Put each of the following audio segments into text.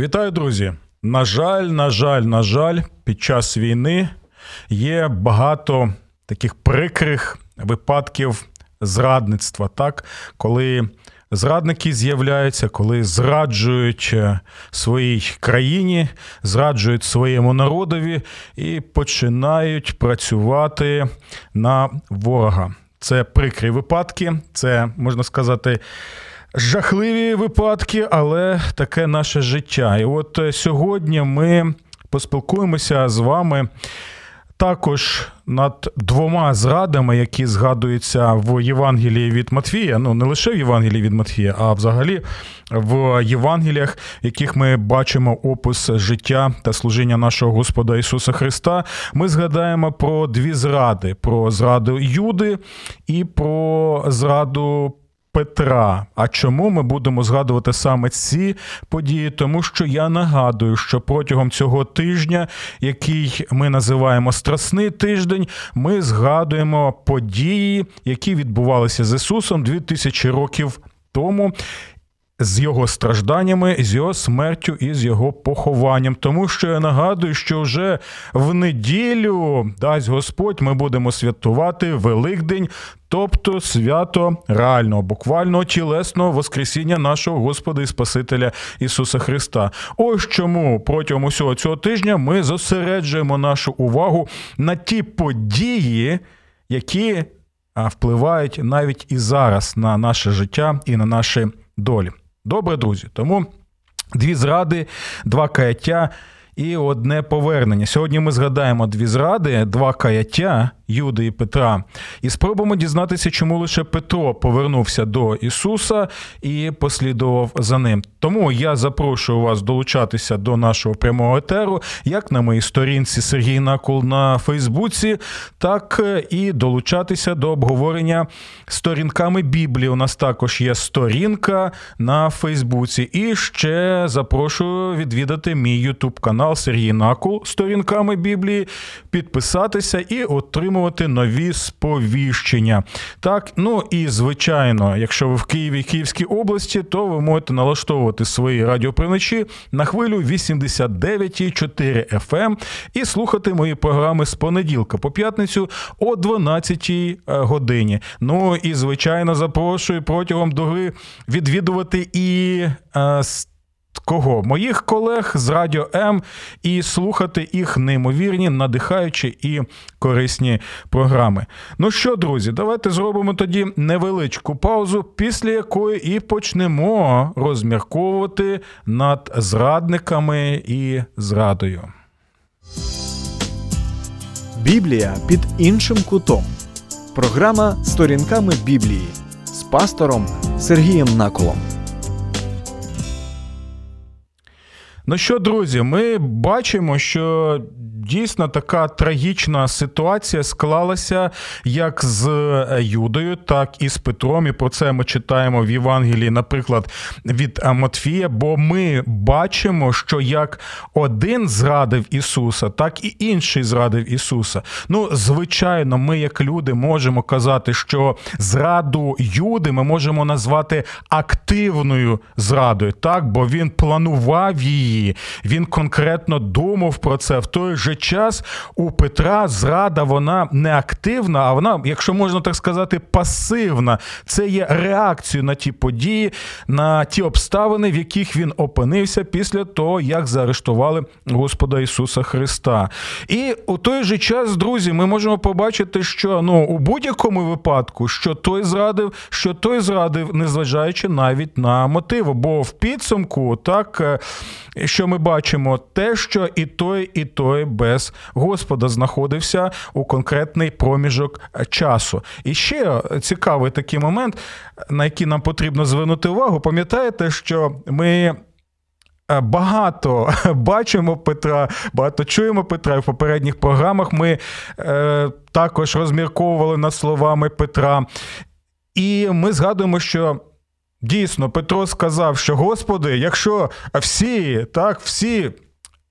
Вітаю, друзі! На жаль, на жаль, на жаль, під час війни є багато таких прикрих випадків зрадництва, так? коли зрадники з'являються, коли зраджують е, своїй країні, зраджують своєму народові і починають працювати на ворога. Це прикрі випадки, це можна сказати. Жахливі випадки, але таке наше життя. І от е, сьогодні ми поспілкуємося з вами також над двома зрадами, які згадуються в Євангелії від Матфія. Ну не лише в Євангелії від Матфія, а взагалі в Євангеліях, в яких ми бачимо опис життя та служіння нашого Господа Ісуса Христа. Ми згадаємо про дві зради: про зраду Юди і про зраду. Петра. А чому ми будемо згадувати саме ці події? Тому що я нагадую, що протягом цього тижня, який ми називаємо Страсний тиждень, ми згадуємо події, які відбувалися з Ісусом 2000 років тому з його стражданнями, з його смертю і з його похованням. Тому що я нагадую, що вже в неділю дасть Господь, ми будемо святкувати Великдень. Тобто свято реального, буквально тілесного Воскресіння нашого Господа і Спасителя Ісуса Христа. Ось чому протягом усього цього тижня ми зосереджуємо нашу увагу на ті події, які впливають навіть і зараз на наше життя і на наші долі. Добре, друзі. Тому дві зради, два каяття і одне повернення. Сьогодні ми згадаємо дві зради, два каяття Юди і Петра, і спробуємо дізнатися, чому лише Петро повернувся до Ісуса і послідував за ним. Тому я запрошую вас долучатися до нашого прямого етеру, як на моїй сторінці Сергій Накул на Фейсбуці, так і долучатися до обговорення сторінками Біблії. У нас також є сторінка на Фейсбуці. І ще запрошую відвідати мій Ютуб канал Сергій Накул сторінками Біблії, підписатися і отримати отримувати нові сповіщення. Так, ну і звичайно, якщо ви в Києві Київській області, то ви можете налаштовувати свої радіоприймачі на хвилю 89,4 FM ем і слухати мої програми з понеділка по п'ятницю о 12 е, годині. Ну і звичайно запрошую протягом доби відвідувати і. Е, Кого? Моїх колег з Радіо М і слухати їх неймовірні, надихаючі і корисні програми. Ну що, друзі, давайте зробимо тоді невеличку паузу, після якої і почнемо розмірковувати над зрадниками і зрадою. Біблія під іншим кутом. Програма сторінками Біблії з пастором Сергієм Наколом. Ну що, друзі, ми бачимо, що дійсно така трагічна ситуація склалася як з Юдою, так і з Петром. І про це ми читаємо в Євангелії, наприклад, від Матфія. Бо ми бачимо, що як один зрадив Ісуса, так і інший зрадив Ісуса. Ну, звичайно, ми, як люди, можемо казати, що зраду Юди ми можемо назвати активною зрадою, так, бо він планував її, він конкретно думав про це в той же час у Петра зрада вона не активна, а вона, якщо можна так сказати, пасивна. Це є реакцією на ті події, на ті обставини, в яких він опинився після того, як заарештували Господа Ісуса Христа. І у той же час, друзі, ми можемо побачити, що ну у будь-якому випадку, що той зрадив, що той зрадив, незважаючи навіть на мотиви. Бо в підсумку, так е, що ми бачимо, те, що і той, і той без Господа знаходився у конкретний проміжок часу. І ще цікавий такий момент, на який нам потрібно звернути увагу. Пам'ятаєте, що ми е, багато бачимо Петра, багато чуємо Петра. І в попередніх програмах ми е, також розмірковували над словами Петра. І ми згадуємо, що. Дійсно, Петро сказав, що Господи, якщо всі, так, всі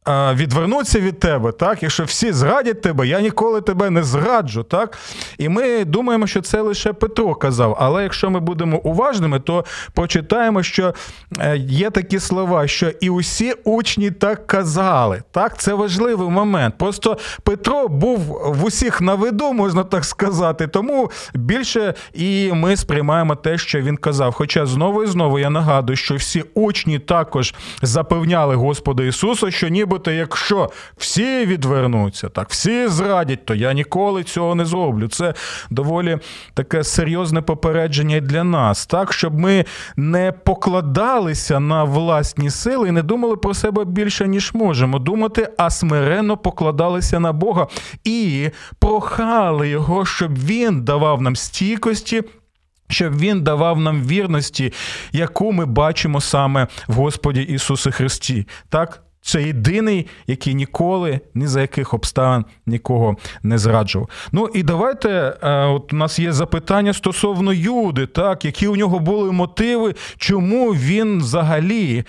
відвернуться від тебе, так, якщо всі зрадять тебе, я ніколи тебе не зраджу. так. І ми думаємо, що це лише Петро казав. Але якщо ми будемо уважними, то прочитаємо, що е, є такі слова, що і усі учні так казали. Так, Це важливий момент. Просто Петро був в усіх на виду, можна так сказати. Тому більше і ми сприймаємо те, що він казав. Хоча знову і знову я нагадую, що всі учні також запевняли Господа Ісуса, що ніби нібито, якщо всі відвернуться, так всі зрадять, то я ніколи цього не зроблю. Це доволі таке серйозне попередження для нас, так щоб ми не покладалися на власні сили і не думали про себе більше, ніж можемо думати, а смиренно покладалися на Бога і прохали його, щоб він давав нам стійкості. Щоб він давав нам вірності, яку ми бачимо саме в Господі Ісусі Христі. Так, це єдиний, який ніколи ні за яких обставин нікого не зраджував. Ну і давайте е, от у нас є запитання стосовно Юди, так, які у нього були мотиви, чому він взагалі.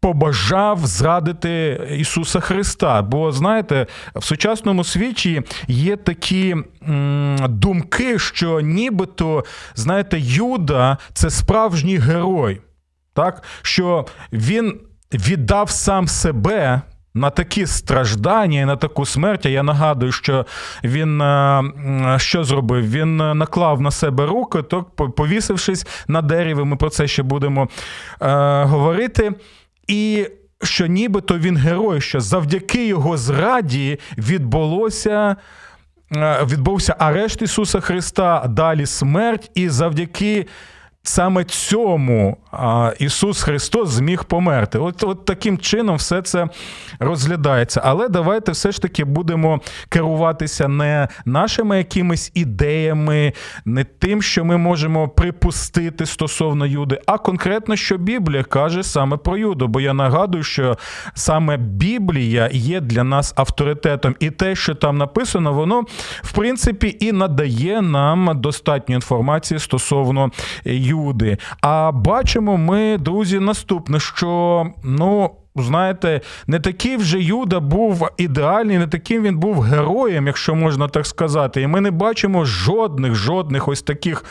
Побажав зрадити Ісуса Христа. Бо, знаєте, в сучасному світі є такі м, думки, що нібито, знаєте, Юда це справжній герой. Так? Що він віддав сам себе. На такі страждання і на таку смерть. Я нагадую, що він е, що зробив? Він е, наклав на себе руки, то повісившись на дереві, ми про це ще будемо е, говорити. І що нібито він герой, що завдяки його зраді відбулося. Е, відбувся арешт Ісуса Христа, далі смерть, і завдяки Саме цьому Ісус Христос зміг померти. От от таким чином все це розглядається. Але давайте все ж таки будемо керуватися не нашими якимись ідеями, не тим, що ми можемо припустити стосовно Юди, а конкретно, що Біблія каже саме про Юду. Бо я нагадую, що саме Біблія є для нас авторитетом, і те, що там написано, воно в принципі і надає нам достатньо інформації стосовно Юди. Юди. А бачимо ми, друзі, наступне, що ну. Знаєте, не такий вже Юда був ідеальний, не таким він був героєм, якщо можна так сказати. І ми не бачимо жодних, жодних ось таких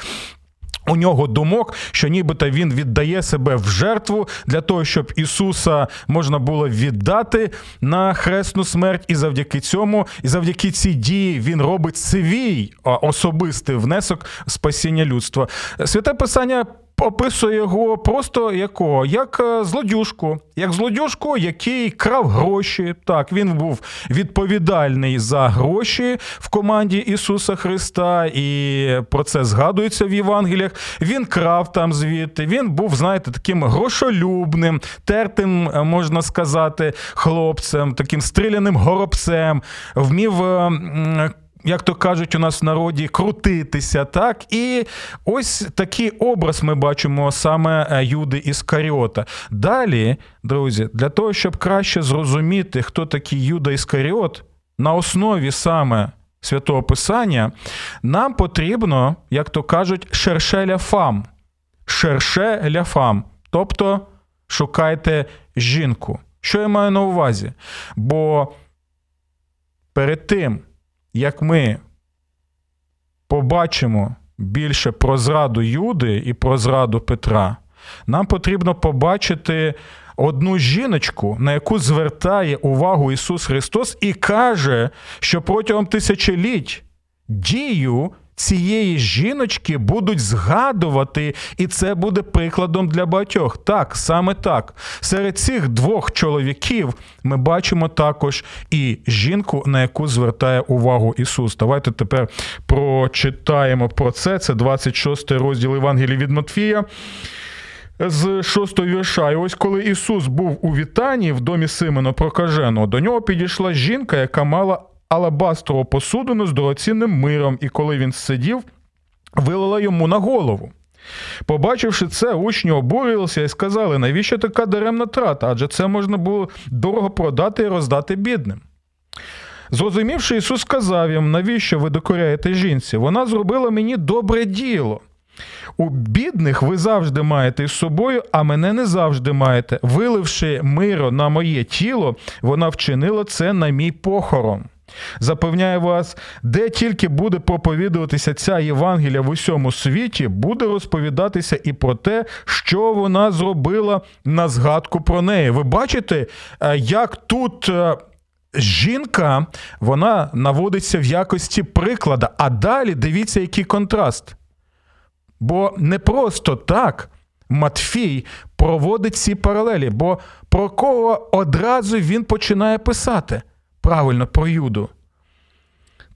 у нього думок, що нібито він віддає себе в жертву для того, щоб Ісуса можна було віддати на хресну смерть, і завдяки цьому, і завдяки цій дії він робить свій особистий внесок спасіння людства. Святе Писання описує його просто якого? Як е, злодюжку, як злодюжку, який крав гроші. Так, він був відповідальний за гроші в команді Ісуса Христа, і про це згадується в Євангеліях. Він крав там звідти. Він був, знаєте, таким грошолюбним, тертим, е, можна сказати, хлопцем, таким стріляним горобцем, вмів. Як то кажуть, у нас в народі крутитися, так? І ось такий образ ми бачимо саме е, Юди Іскаріота. Далі, друзі, для того, щоб краще зрозуміти, хто такий Юда Іскаріот, на основі саме святого Писання, нам потрібно, як то кажуть, шерше ляфам. Шерше ляфам. Тобто шукайте жінку. Що я маю на увазі? Бо перед тим як ми побачимо більше про зраду Юди і про зраду Петра, нам потрібно побачити одну жіночку, на яку звертає увагу Ісус Христос, і каже, що протягом тисячоліть дію цієї жіночки будуть згадувати, і це буде прикладом для багатьох. Так, саме так. Серед цих двох чоловіків ми бачимо також і жінку, на яку звертає увагу Ісус. Давайте тепер прочитаємо про це. Це 26 розділ Євангелії від Матфія. З шостого вірша, і ось коли Ісус був у вітанні в домі Симона Прокаженого, до нього підійшла жінка, яка мала алабастрову посудину з дорогоцінним миром, і коли він сидів, вилила йому на голову. Побачивши це, учні обурилися і сказали, навіщо така даремна трата? Адже це можна було дорого продати і роздати бідним. Зрозумівши, Ісус сказав їм, навіщо ви докоряєте жінці? Вона зробила мені добре діло. У бідних ви завжди маєте із собою, а мене не завжди маєте. Виливши миро на моє тіло, вона вчинила це на мій похорон. Запевняю вас, де тільки буде проповідуватися ця Євангелія в усьому світі, буде розповідатися і про те, що вона зробила на згадку про неї. Ви бачите, е, як тут. Е, жінка вона наводиться в якості приклада, а далі дивіться, який контраст. Бо не просто так Матфій проводить ці паралелі, бо про кого одразу він починає писати правильно про Юду.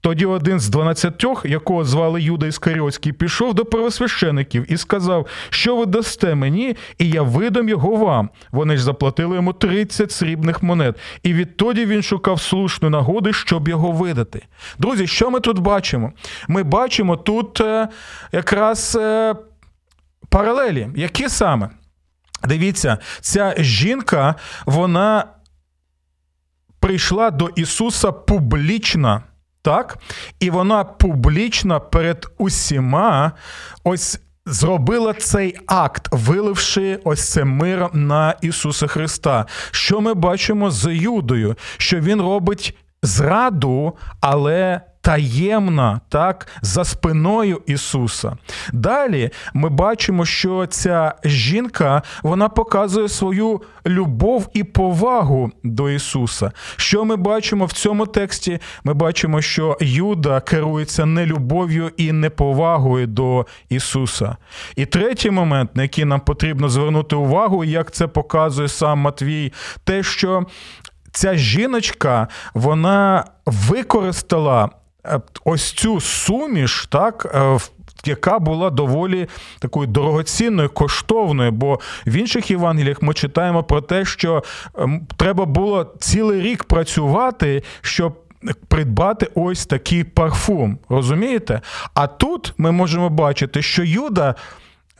Тоді один з дванадцятьох, якого звали Юда Іскаріотський, пішов до первосвящеників і сказав, що ви дасте мені, і я видам його вам. Вони ж заплатили йому 30 срібних монет. І відтоді він шукав слушну нагоди, щоб його видати. Друзі, що ми тут бачимо? Ми бачимо тут е, якраз е, паралелі. Які саме? Дивіться, ця жінка, вона прийшла до Ісуса публічно. Так? І вона публічно перед усіма ось зробила цей акт, виливши ось це мир на Ісуса Христа. Що ми бачимо з Юдою? Що Він робить зраду, але таємна, так, за спиною Ісуса. Далі ми бачимо, що ця жінка вона показує свою любов і повагу до Ісуса. Що ми бачимо в цьому тексті? Ми бачимо, що Юда керується не любов'ю і неповагою до Ісуса. І третій момент, на який нам потрібно звернути увагу, як це показує сам Матвій, те, що ця жіночка вона використала ось цю суміш, так, е, яка була доволі такою дорогоцінною, коштовною, бо в інших Євангеліях ми читаємо про те, що ем, треба було цілий рік працювати, щоб. Придбати ось такий парфум, розумієте? А тут ми можемо бачити, що Юда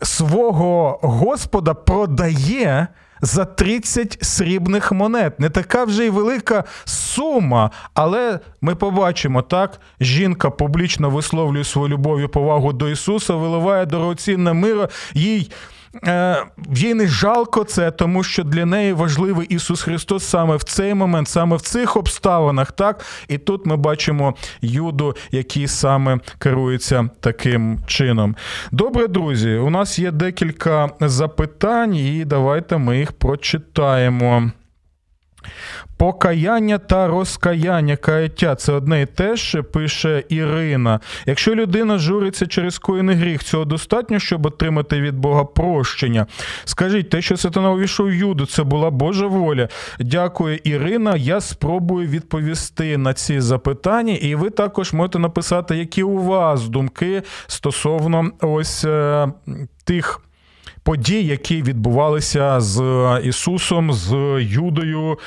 свого Господа продає за 30 срібних монет. Не така вже й велика сума. Але ми побачимо, так, жінка публічно висловлює свою любов і повагу до Ісуса, виливає дорогоцінне миро, їй. Їй не жалко це, тому що для неї важливий Ісус Христос саме в цей момент, саме в цих обставинах. так? І тут ми бачимо Юду, який саме керується таким чином. Добре, друзі, у нас є декілька запитань, і давайте ми їх прочитаємо. Покаяння та розкаяння каяття це одне і те ж, пише Ірина. Якщо людина журиться через коїний гріх, цього достатньо, щоб отримати від Бога прощення. Скажіть, те, що сатана увійшов Юду, це була Божа воля. Дякую, Ірина. Я спробую відповісти на ці запитання, і ви також можете написати, які у вас думки стосовно ось е, тих подій, які відбувалися з Ісусом, з Юдою,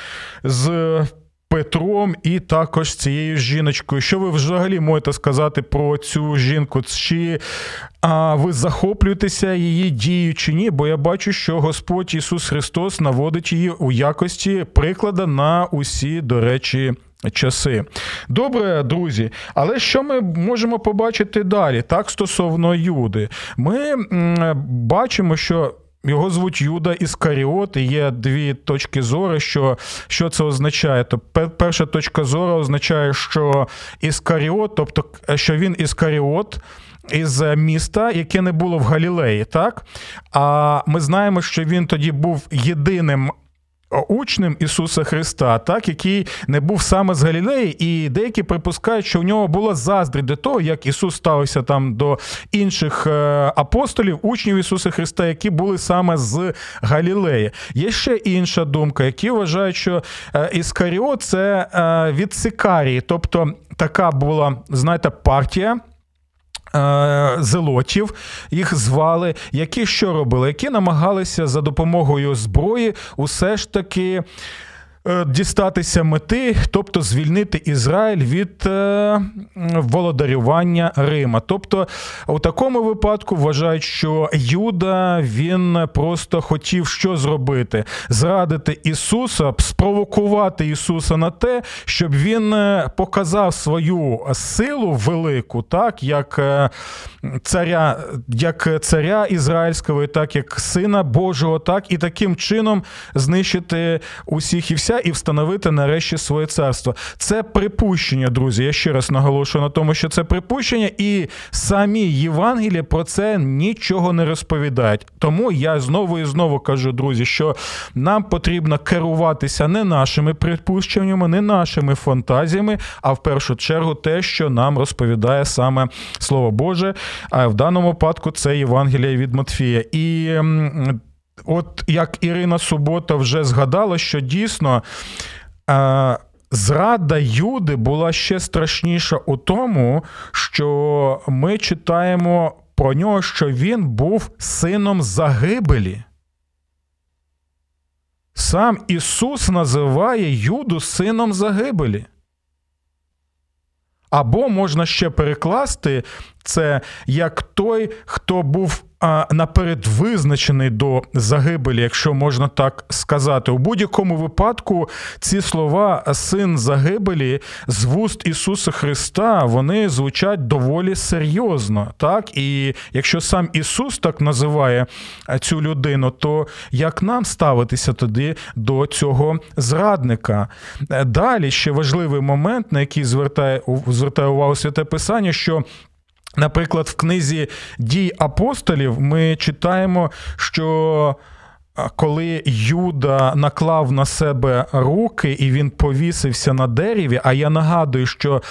з Петром і також цією жіночкою. Що ви взагалі можете сказати про цю жінку? Чи а, ви захоплюєтеся її дією чи ні? Бо я бачу, що Господь Ісус Христос наводить її у якості прикладу на усі, до речі, часи. Добре, друзі, але що ми можемо побачити далі? Так, стосовно Юди, ми бачимо, що. Його звуть Юда Іскаріот, і є дві точки зору, що що це означає. То перша точка зору означає, що Іскаріот, тобто що він Іскаріот із міста, яке не було в Галілеї, так? А ми знаємо, що він тоді був єдиним учнем Ісуса Христа, так, який не був саме з Галілеї, і деякі припускають, що у нього була заздрість до того, як Ісус ставився там до інших е, апостолів, учнів Ісуса Христа, які були саме з Галілеї. Є ще інша думка, які вважають, що е, Іскаріот – це е, від Сикарії, тобто така була, знаєте, партія. Е, зелотів. Їх звали, які що робили, які намагалися за допомогою зброї усе ж таки дістатися мети, тобто звільнити Ізраїль від е, володарювання Рима. Тобто, у такому випадку вважають, що Юда він просто хотів що зробити: зрадити Ісуса, спровокувати Ісуса на те, щоб він е, показав свою силу велику, так як царя, як царя ізраїльського, так як сина Божого, так і таким чином знищити усіх і вся і встановити нарешті своє царство. Це припущення, друзі. Я ще раз наголошую на тому, що це припущення, і самі Євангелії про це нічого не розповідають. Тому я знову і знову кажу, друзі, що нам потрібно керуватися не нашими припущеннями, не нашими фантазіями, а в першу чергу те, що нам розповідає саме Слово Боже. А в даному випадку це Євангелія від Матфія. І от як Ірина Субота вже згадала, що дійсно. Зрада Юди була ще страшніша у тому, що ми читаємо про нього, що він був сином загибелі. Сам Ісус називає Юду сином загибелі. Або можна ще перекласти це як той, хто був а, наперед визначений до загибелі, якщо можна так сказати. У будь-якому випадку ці слова син загибелі з вуст Ісуса Христа вони звучать доволі серйозно. Так? І якщо сам Ісус так називає цю людину, то як нам ставитися тоді до цього зрадника? Далі ще важливий момент, на який звертає звертає увагу святе Писання, що Наприклад, в книзі дій апостолів ми читаємо, що коли Юда наклав на себе руки і він повісився на дереві. А я нагадую, що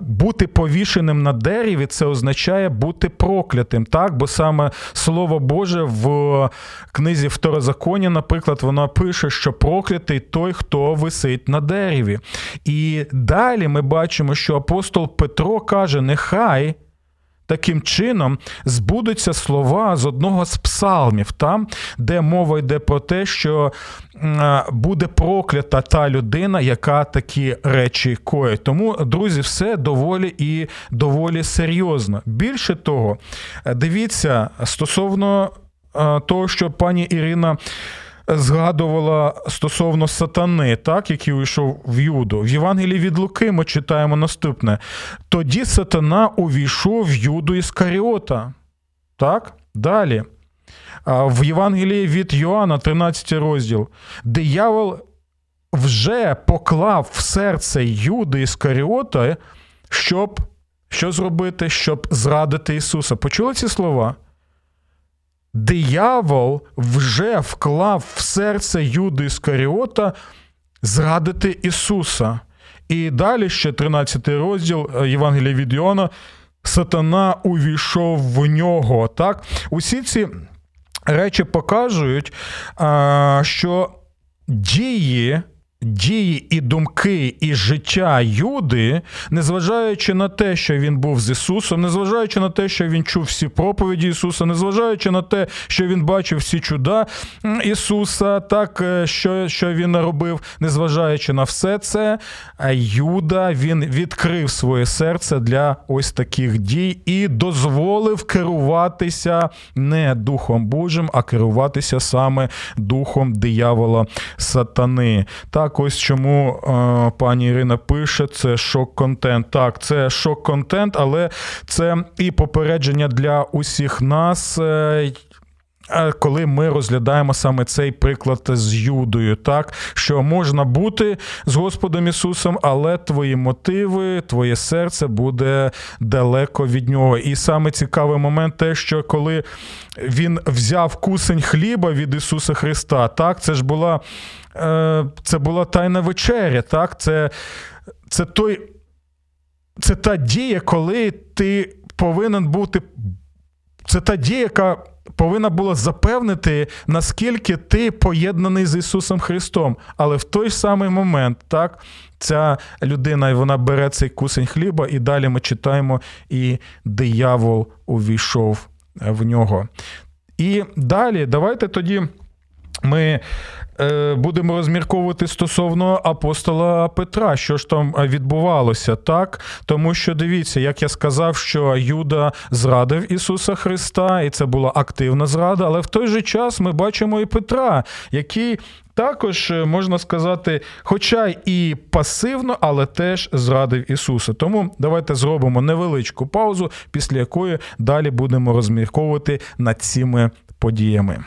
бути повішеним на дереві це означає бути проклятим, так? Бо саме Слово Боже в книзі Второзаконня, наприклад, воно пише, що проклятий той, хто висить на дереві. І далі ми бачимо, що апостол Петро каже: нехай. Таким чином збудуться слова з одного з псалмів, там, де мова йде про те, що буде проклята та людина, яка такі речі коїть. Тому, друзі, все доволі і доволі серйозно. Більше того, дивіться стосовно того, що пані Ірина згадувала стосовно сатани, так, який увійшов в Юду. В Євангелії від Луки ми читаємо наступне: тоді сатана увійшов в Юду Іскаріота. Так? Далі. В Євангелії від Йоанна, 13 розділ, диявол вже поклав в серце Юди Іскаріота, щоб що зробити, щоб зрадити Ісуса. Почули ці слова? Диявол вже вклав в серце Юди Іскаріота зрадити Ісуса. І далі ще 13 розділ е, Євангелія від Іона, Сатана увійшов в нього. Так? Усі ці речі показують, що дії Дії і думки і життя Юди, незважаючи на те, що він був з Ісусом, незважаючи на те, що він чув всі проповіді Ісуса, незважаючи на те, що він бачив всі чуда Ісуса, так е, що що він робив, незважаючи на все це, Юда він відкрив своє серце для ось таких дій і дозволив керуватися не Духом Божим, а керуватися саме Духом диявола Сатани. Так, так, ось чому е, пані Ірина пише: це шок-контент. Так, це шок-контент, але це і попередження для усіх нас. Е, коли ми розглядаємо саме цей приклад з Юдою, так що можна бути з Господом Ісусом, але твої мотиви, твоє серце буде далеко від нього. І саме цікавий момент, те, що коли він взяв кусень хліба від Ісуса Христа, так, це ж була Е, це була тайна вечеря. так? Це, Це той. Це та дія, коли ти повинен бути. Це та дія, яка повинна була запевнити, наскільки ти поєднаний з Ісусом Христом. Але в той самий момент, так, ця людина вона бере цей кусень хліба, і далі ми читаємо, і диявол увійшов в нього. І далі, давайте тоді ми е, будемо розмірковувати стосовно апостола Петра, що ж там відбувалося, так? Тому що дивіться, як я сказав, що Юда зрадив Ісуса Христа, і це була активна зрада, але в той же час ми бачимо і Петра, який. Також можна сказати, хоча і пасивно, але теж зрадив Ісуса. Тому давайте зробимо невеличку паузу, після якої далі будемо розмірковувати над цими подіями.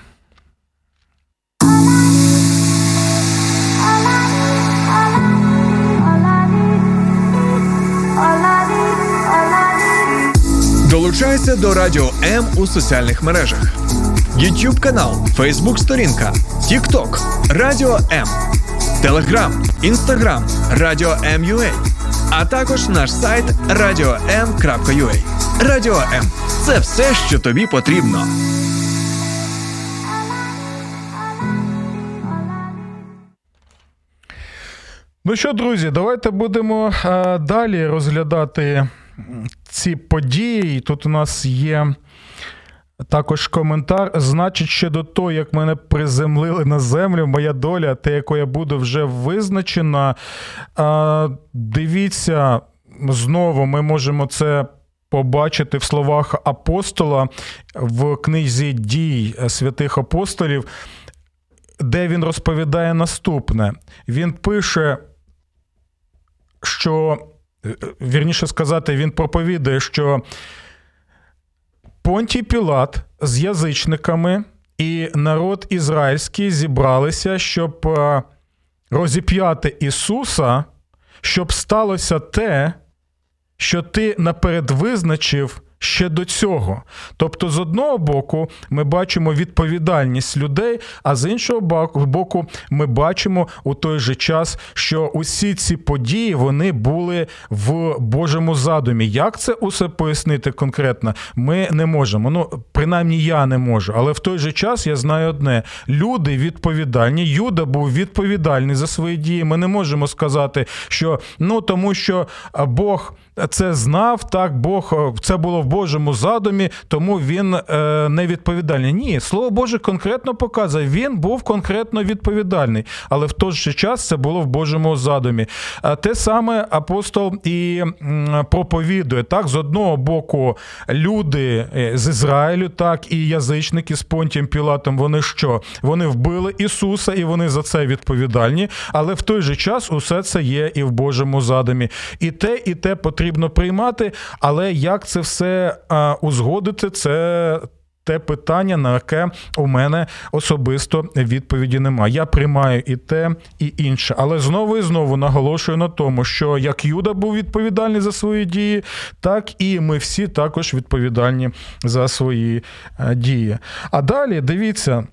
Долучайся до Радіо М у соціальних мережах: YouTube канал, Facebook сторінка, TikTok, Радіо М, Telegram, Instagram, Радіо М.Ua, а також наш сайт radio.m.ua. Радіо М це все, що тобі потрібно. Ну що, друзі, давайте будемо а, далі розглядати ці події. Тут у нас є також коментар. Значить, ще до того, як мене приземлили на землю, моя доля, те, якою я буду вже визначена. А, Дивіться, знову ми можемо це. Побачити в словах апостола в книзі дій святих апостолів, де він розповідає наступне. Він пише, що вірніше сказати, він проповідує, що Понтій Пілат з язичниками і народ ізраїльський зібралися, щоб е, розіп'яти Ісуса, щоб сталося те, що ти наперед визначив ще до цього. Тобто, з одного боку, ми бачимо відповідальність людей, а з іншого боку, ми бачимо у той же час, що усі ці події вони були в Божому задумі. Як це усе пояснити конкретно? Ми не можемо. Ну, принаймні, я не можу. Але в той же час я знаю одне: люди відповідальні. Юда був відповідальний за свої дії. Ми не можемо сказати, що ну тому, що Бог це знав, так Бог це було в Божому задумі, тому він е, не відповідальний. Ні, слово Боже конкретно показує, він був конкретно відповідальний, але в той же час це було в Божому задумі. А те саме апостол і проповідує так: з одного боку, люди е, з Ізраїлю, так і язичники з Понтієм Пілатом. Вони що? Вони вбили Ісуса, і вони за це відповідальні. Але в той же час усе це є і в Божому задумі. І те, і те потрібно приймати. Але як це все узгодити, це. Те питання, на яке у мене особисто відповіді немає. Я приймаю і те, і інше. Але знову і знову наголошую на тому, що як Юда був відповідальний за свої дії, так і ми всі також відповідальні за свої е, дії. А далі дивіться,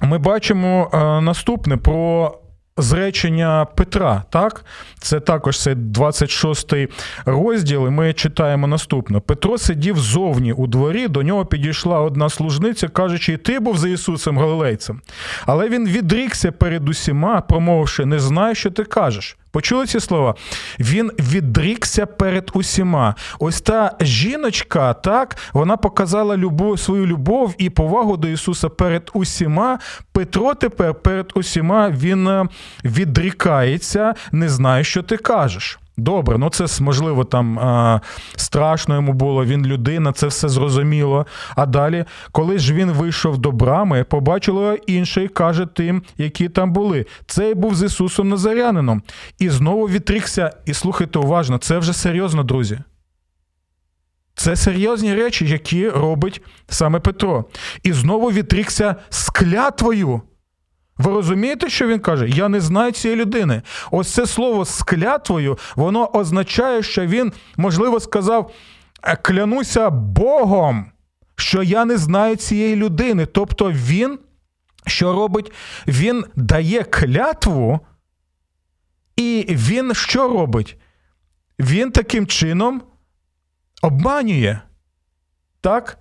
ми бачимо е, наступне про зречення Петра. Так, це також це 26-й розділ. і Ми читаємо наступне. Петро сидів зовні у дворі. До нього підійшла одна служниця, кажучи, і ти був за Ісусом Галилейцем. Але він відрікся перед усіма, промовивши, не знаю, що ти кажеш. Почули ці слова? Він відрікся перед усіма. Ось та жіночка, так, вона показала любов, свою любов і повагу до Ісуса перед усіма. Петро тепер перед усіма він е, відрікається, не знає, що ти кажеш. Добре, ну це можливо там а, страшно йому було, він людина, це все зрозуміло. А далі, коли ж він вийшов до брами, побачило інший, каже тим, які там були. Цей був з Ісусом Назарянином. І знову відрікся. І слухайте уважно, це вже серйозно, друзі. Це серйозні речі, які робить саме Петро. І знову відрікся з клятвою. Ви розумієте, що він каже? Я не знаю цієї людини. Ось це слово з клятвою, воно означає, що він, можливо, сказав: «Е, клянуся Богом, що я не знаю цієї людини. Тобто він, що робить? Він дає клятву, і він що робить? Він таким чином обманює. Так?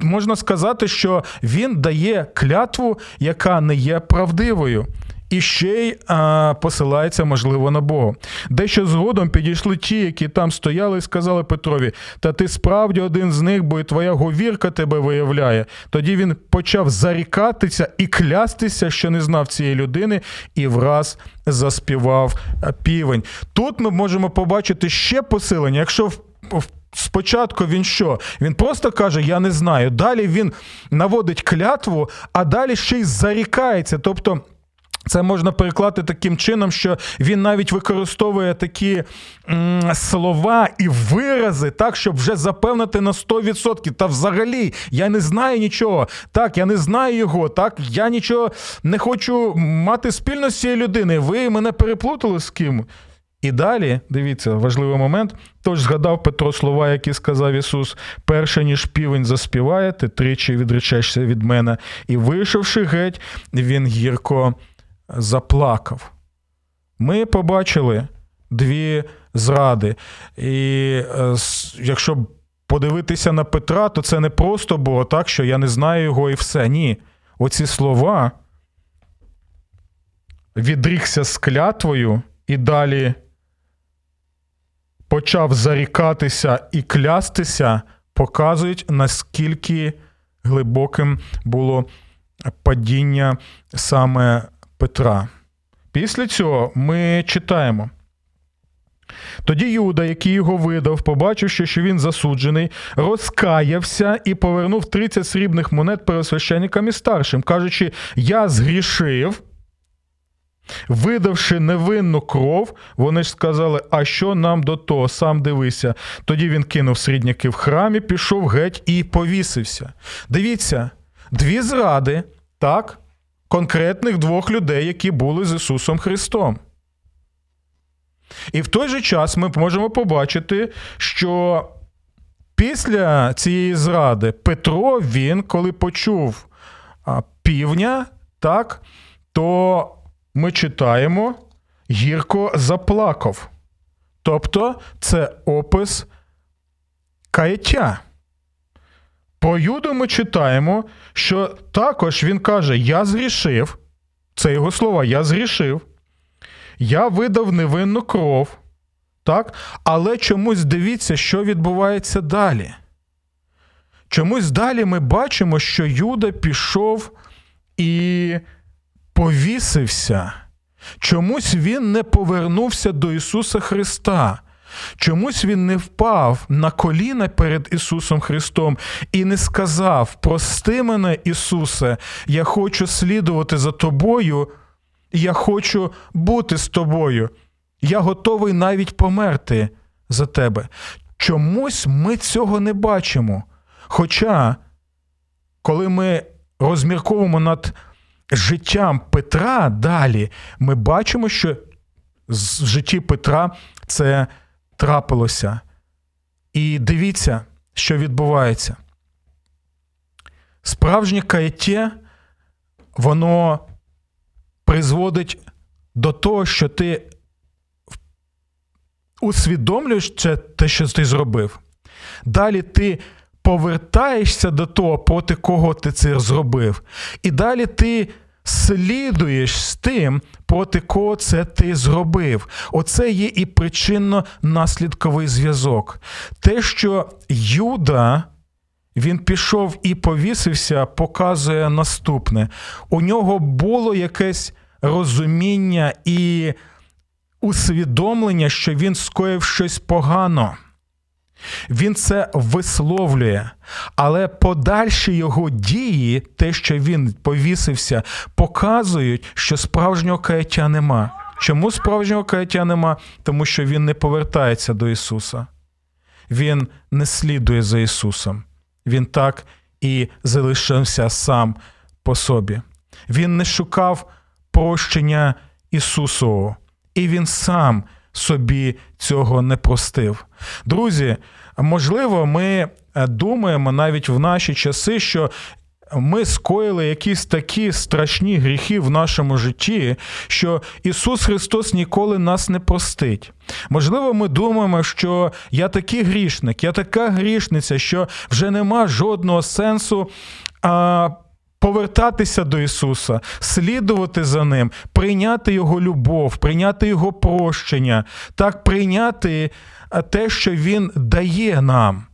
Можна сказати, що він дає клятву, яка не є правдивою. і ще й а, посилається, можливо, на Бога. Дещо згодом підійшли ті, які там стояли, і сказали Петрові: Та ти справді один з них, бо і твоя говірка тебе виявляє. Тоді він почав зарікатися і клястися, що не знав цієї людини, і враз заспівав півень. Тут ми можемо побачити ще посилення, якщо в Спочатку він що? Він просто каже, я не знаю. Далі він наводить клятву, а далі ще й зарікається. Тобто. Це можна переклати таким чином, що він навіть використовує такі м, слова і вирази, так, щоб вже запевнити на 100%. Та взагалі я не знаю нічого. Так, я не знаю його. Так, я нічого не хочу мати спільно з цією людиною. Ви мене переплутали з ким? І далі, дивіться, важливий момент. Тож згадав Петро слова, які сказав Ісус: перше, ніж півень заспіває, ти тричі відречешся від мене. І вийшовши геть, він гірко заплакав. Ми побачили дві зради. І е, якщо подивитися на Петра, то це не просто було так, що я не знаю його і все. Ні. Оці слова відрікся з клятвою і далі почав зарікатися і клястися, показують, наскільки глибоким було падіння саме Петра. Після цього ми читаємо. Тоді Юда, який його видав, побачивши, що він засуджений, розкаявся і повернув 30 срібних монет пересвященникам і старшим, кажучи: Я згрішив, Видавши невинну кров, вони ж сказали, а що нам до того, сам дивися. Тоді він кинув срідняки в храмі, пішов геть і повісився. Дивіться, дві зради, так, конкретних двох людей, які були з Ісусом Христом. І в той же час ми можемо побачити, що після цієї зради Петро, він, коли почув півня, так, то ми читаємо гірко заплакав. Тобто це опис каяття. Про Юду ми читаємо, що також він каже: Я зрішив, це його слова, я зрішив, я видав невинну кров. Так? Але чомусь дивіться, що відбувається далі. Чомусь далі ми бачимо, що Юда пішов і повісився. Чомусь він не повернувся до Ісуса Христа. Чомусь він не впав на коліна перед Ісусом Христом і не сказав: Прости мене, Ісусе, я хочу слідувати за тобою, я хочу бути з тобою. Я готовий навіть померти за тебе. Чомусь ми цього не бачимо. Хоча, коли ми розмірковуємо над життям Петра далі ми бачимо, що в житті Петра це трапилося. І дивіться, що відбувається. Справжнє каяття, воно призводить до того, що ти усвідомлюєш це те, що ти зробив. Далі ти повертаєшся до того, проти кого ти це зробив. І далі ти слідуєш з тим, проти кого це ти зробив. Оце є і причинно-наслідковий зв'язок. Те, що Юда. Він пішов і повісився, показує наступне. У нього було якесь розуміння і усвідомлення, що він скоїв щось погано. Він це висловлює, але подальші його дії, те, що він повісився, показують, що справжнього каяття нема. Чому справжнього каяття нема? Тому що він не повертається до Ісуса. Він не слідує за Ісусом. Він так і залишився сам по собі. Він не шукав прощення Ісусового, і Він сам собі цього не простив. Друзі, можливо, ми е, думаємо навіть в наші часи, що. Ми скоїли якісь такі страшні гріхи в нашому житті, що Ісус Христос ніколи нас не простить. Можливо, ми думаємо, що я такий грішник, я така грішниця, що вже нема жодного сенсу а, повертатися до Ісуса, слідувати за Ним, прийняти Його любов, прийняти Його прощення, так прийняти те, що Він дає нам.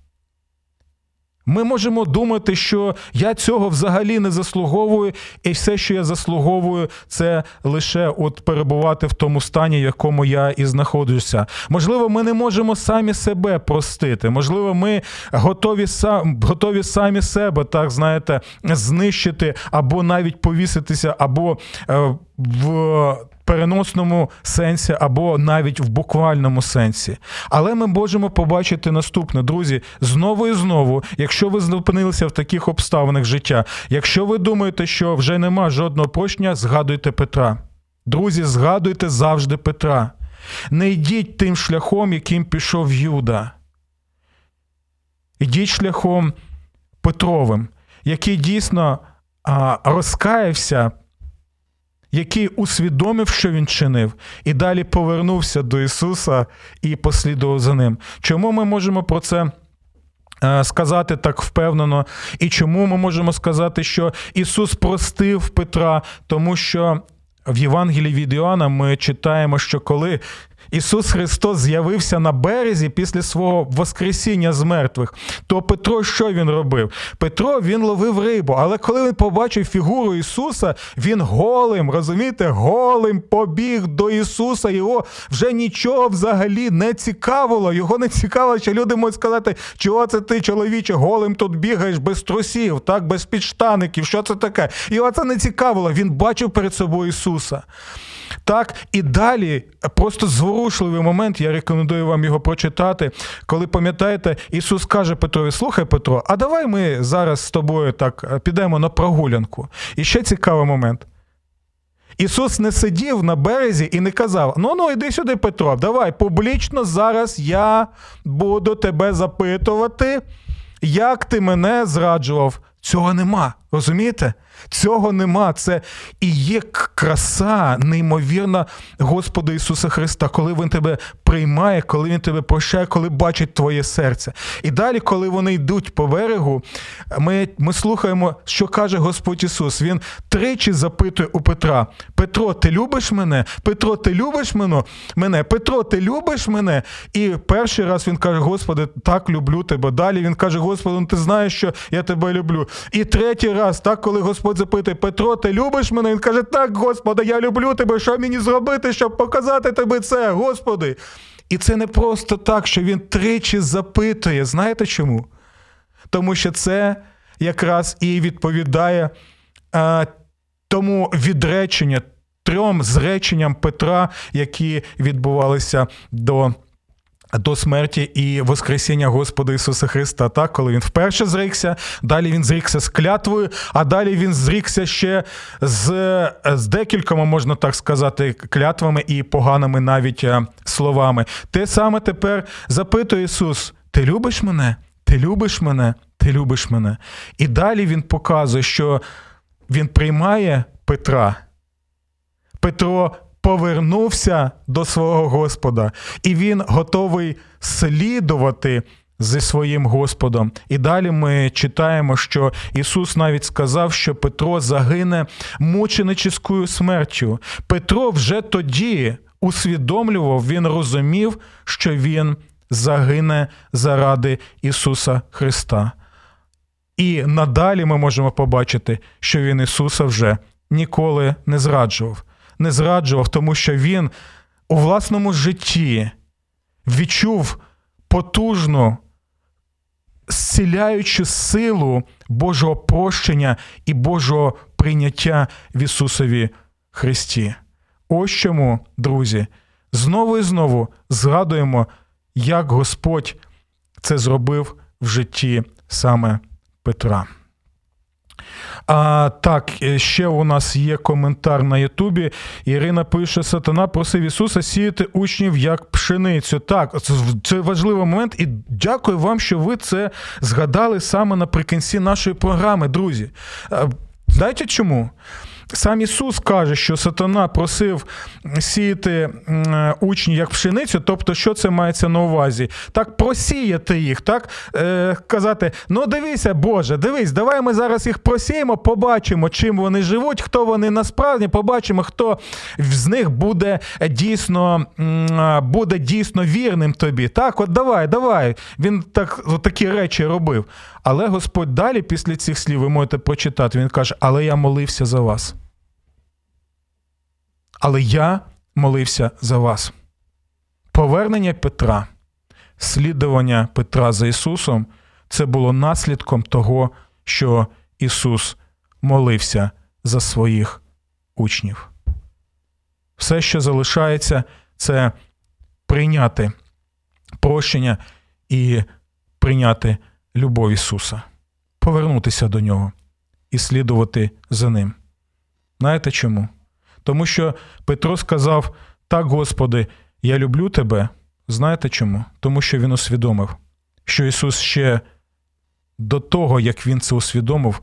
Ми можемо думати, що я цього взагалі не заслуговую, і все, що я заслуговую, це лише от перебувати в тому стані, в якому я і знаходжуся. Можливо, ми не можемо самі себе простити. Можливо, ми готові сам, готові самі себе, так знаєте, знищити або навіть повіситися, або е, в переносному сенсі або навіть в буквальному сенсі. Але ми можемо побачити наступне, друзі, знову і знову, якщо ви зупинилися в таких обставинах життя, якщо ви думаєте, що вже нема жодного прощення, згадуйте Петра. Друзі, згадуйте завжди Петра. Не йдіть тим шляхом, яким пішов Юда. Йдіть шляхом Петровим, який дійсно розкаявся який усвідомив, що він чинив, і далі повернувся до Ісуса і послідував за ним. Чому ми можемо про це? Е, сказати так впевнено, і чому ми можемо сказати, що Ісус простив Петра, тому що в Євангелії від Іоанна ми читаємо, що коли Ісус Христос з'явився на березі після свого Воскресіння з мертвих. То Петро що він робив? Петро він ловив рибу, але коли він побачив фігуру Ісуса, він голим, розумієте, голим побіг до Ісуса. Його вже нічого взагалі не цікавило. Його не цікавило, що люди можуть сказати, чого це ти, чоловіче, голим тут бігаєш без трусів, так, без підштаників. Що це таке? Його це не цікавило. Він бачив перед собою Ісуса. Так, і далі просто зворушливий момент, я рекомендую вам його прочитати. Коли пам'ятаєте, Ісус каже Петрові: Слухай, Петро, а давай ми зараз з тобою так е, підемо на прогулянку. І ще цікавий момент. Ісус не сидів на березі і не казав: Ну ну, іди сюди, Петро, давай публічно зараз я буду тебе запитувати, як ти мене зраджував. Цього нема. Розумієте? Цього нема. Це і є краса, неймовірна Господа Ісуса Христа, коли Він тебе приймає, коли Він тебе прощає, коли бачить твоє серце. І далі, коли вони йдуть по берегу, ми ми слухаємо, що каже Господь Ісус. Він тричі запитує у Петра: Петро, ти любиш мене? Петро, ти любиш мене? Петро, ти любиш мене? І перший раз він каже: Господи, так люблю тебе. Далі він каже: Господи, ну ти знаєш, що я тебе люблю. І третій раз, так, коли Господь запитує, Петро, ти любиш мене? Він каже, так, Господи, я люблю тебе. Що мені зробити, щоб показати тобі це, Господи? І це не просто так, що він тричі запитує. Знаєте чому? Тому що це якраз і відповідає а, тому відреченню, трьом зреченням Петра, які відбувалися до до смерті і Воскресіння Господа Ісуса Христа, так, коли він вперше зрікся, далі він зрікся з клятвою, а далі він зрікся ще з з декількома, можна так сказати, клятвами і поганими навіть е, словами. Те саме тепер запитує Ісус: Ти любиш мене? Ти любиш мене? Ти любиш мене? І далі Він показує, що Він приймає Петра. Петро повернувся до свого Господа, і він готовий слідувати зі своїм Господом. І далі ми читаємо, що Ісус навіть сказав, що Петро загине мученическою смертю. Петро вже тоді усвідомлював, він розумів, що він загине заради Ісуса Христа. І надалі ми можемо побачити, що Він Ісуса вже ніколи не зраджував не зраджував, тому що він у власному житті відчув потужну, зціляючу силу Божого прощення і Божого прийняття в Ісусові Христі. Ось чому, друзі, знову і знову згадуємо, як Господь це зробив в житті саме Петра. А так, е, ще у нас є коментар на Ютубі. Ірина пише: Сатана просив Ісуса сіяти учнів як пшеницю. Так, це важливий момент, і дякую вам, що ви це згадали саме наприкінці нашої програми, друзі. Знаєте чому? Сам Ісус каже, що сатана просив сіяти м, учнів як пшеницю. Тобто, що це мається на увазі? Так, просіяти їх, так е, казати: ну дивися, Боже, дивись, давай ми зараз їх просіємо, побачимо, чим вони живуть, хто вони насправді, побачимо, хто з них буде дійсно буде дійсно вірним тобі. Так, от давай, давай. Він так такі речі робив. Але Господь далі, після цих слів, ви можете прочитати, він каже: Але я молився за вас. Але я молився за вас. Повернення Петра, слідування Петра за Ісусом це було наслідком того, що Ісус молився за своїх учнів. Все, що залишається, це прийняти прощення і прийняти любов Ісуса, повернутися до Нього і слідувати за Ним. Знаєте чому? Тому що Петро сказав: Так, Господи, я люблю тебе. Знаєте чому? Тому що він усвідомив, що Ісус ще до того, як Він це усвідомив,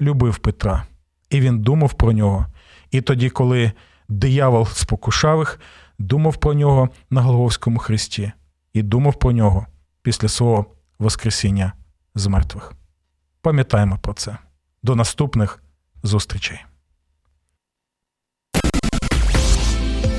любив Петра, і він думав про нього. І тоді, коли диявол спокушав їх, думав про нього на Голговському хресті і думав про нього після свого Воскресіння з мертвих. Пам'ятаємо про це. До наступних зустрічей.